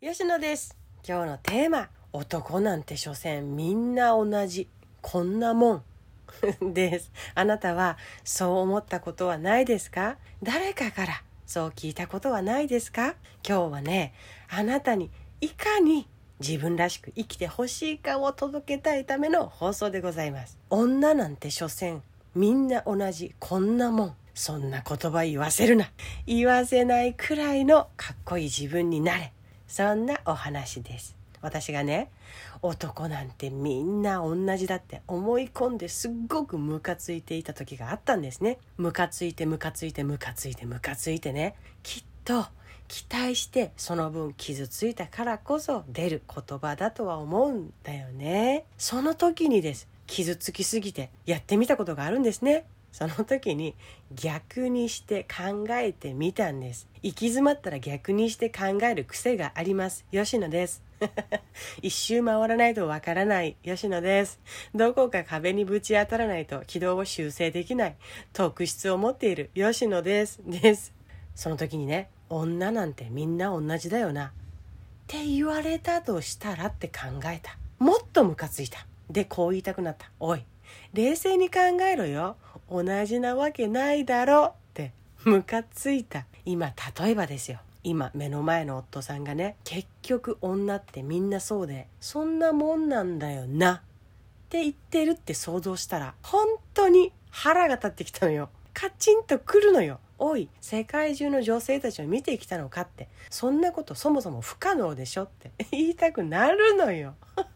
吉野です。今日のテーマ男なんて所詮みんな同じ。こんなもん。です。あなたはそう思ったことはないですか？誰かからそう聞いたことはないですか？今日はねあなたにいかに自分らしく生きてほしいかを届けたいための放送でございます。女なんて所詮みんな同じ。こんなもん。そんな言葉言わせるな。言わせないくらいのかっこいい自分になれ。そんなお話です。私がね男なんてみんな同じだって思い込んですっごくムカついていた時があったんですね。ムカついてムカついてムカついてムカついてね。きっと期待してその分傷ついたからこそ出る言葉だとは思うんだよね。その時にです。傷つきすぎてやってみたことがあるんですね。その時に逆にして考えてみたんです。行き詰まったら逆にして考える癖があります。吉野です。一周回らないとわからない。吉野です。どこか壁にぶち当たらないと軌道を修正できない。特質を持っている。吉野です。です。その時にね女なんてみんな同じだよな。って言われたとしたらって考えた。もっとムカついた。でこう言いたくなった。おい。冷静に考えろよ。同じなわけないだろって。ムカついた。今例えばですよ。今目の前の夫さんがね結局女ってみんなそうでそんなもんなんだよな。って言ってるって想像したら本当に腹が立ってきたのよ。カチンとくるのよ。おい世界中の女性たちを見てきたのかって。そんなことそもそも不可能でしょって。言いたくなるのよ。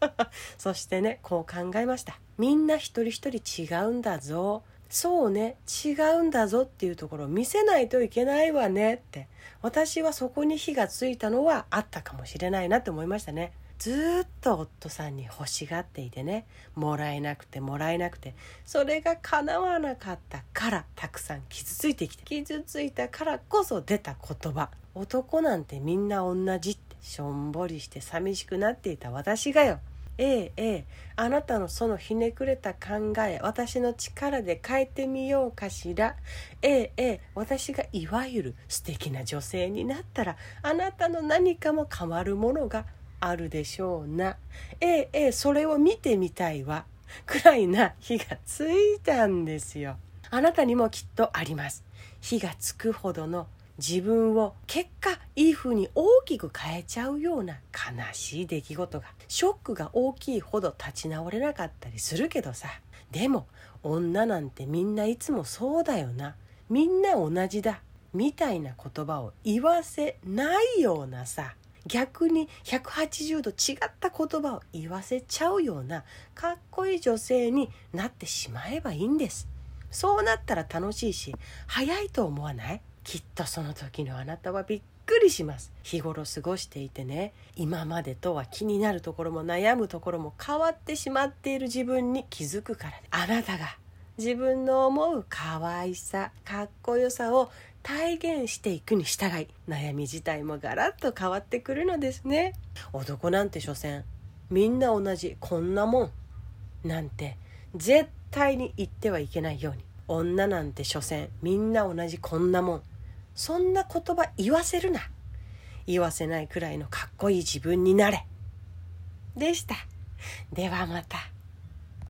そしてねこう考えました。みんな一人一人違うんだぞ。そうね違うんだぞっていうところを見せないといけないわねって。私はそこに火がついたのはあったかもしれないなって思いましたね。ずっと夫さんに欲しがっていてね。もらえなくてもらえなくて。それが叶わなかったからたくさん傷ついてきて。傷ついたからこそ出た言葉。男なんてみんな同じってしょんぼりして寂しくなっていた私がよ。ええええ。あなたのそのひねくれた考え私の力で変えてみようかしら。ええええ。私がいわゆる素敵な女性になったらあなたの何かも変わるものがあるでしょうな。ええええそれを見てみたいわ。くらいな。火がついたんですよ。あなたにもきっとあります。火がつくほどの自分を結果いい風に大きく変えちゃうような悲しい出来事がショックが大きいほど立ち直れなかったりするけどさ。でも女なんてみんないつもそうだよな。みんな同じだ。みたいな言葉を言わせないようなさ。逆に180度違った言葉を言わせちゃうようなかっこいい女性になってしまえばいいんです。そうなったら楽しいし早いと思わない？きっとその時のあなたはびっくりします。日頃過ごしていてね今までとは気になるところも悩むところも変わってしまっている自分に気づくから。あなたが自分の思う可愛さかっこよさを体現していくに従い悩み自体もガラッと変わってくるのですね。男なんて所詮みんな同じこんなもん。なんて絶対に言ってはいけないように。女なんて所詮みんな同じこんなもん。そんな言葉言わせるな。言わせないくらいのかっこいい自分になれ。でした。ではまた。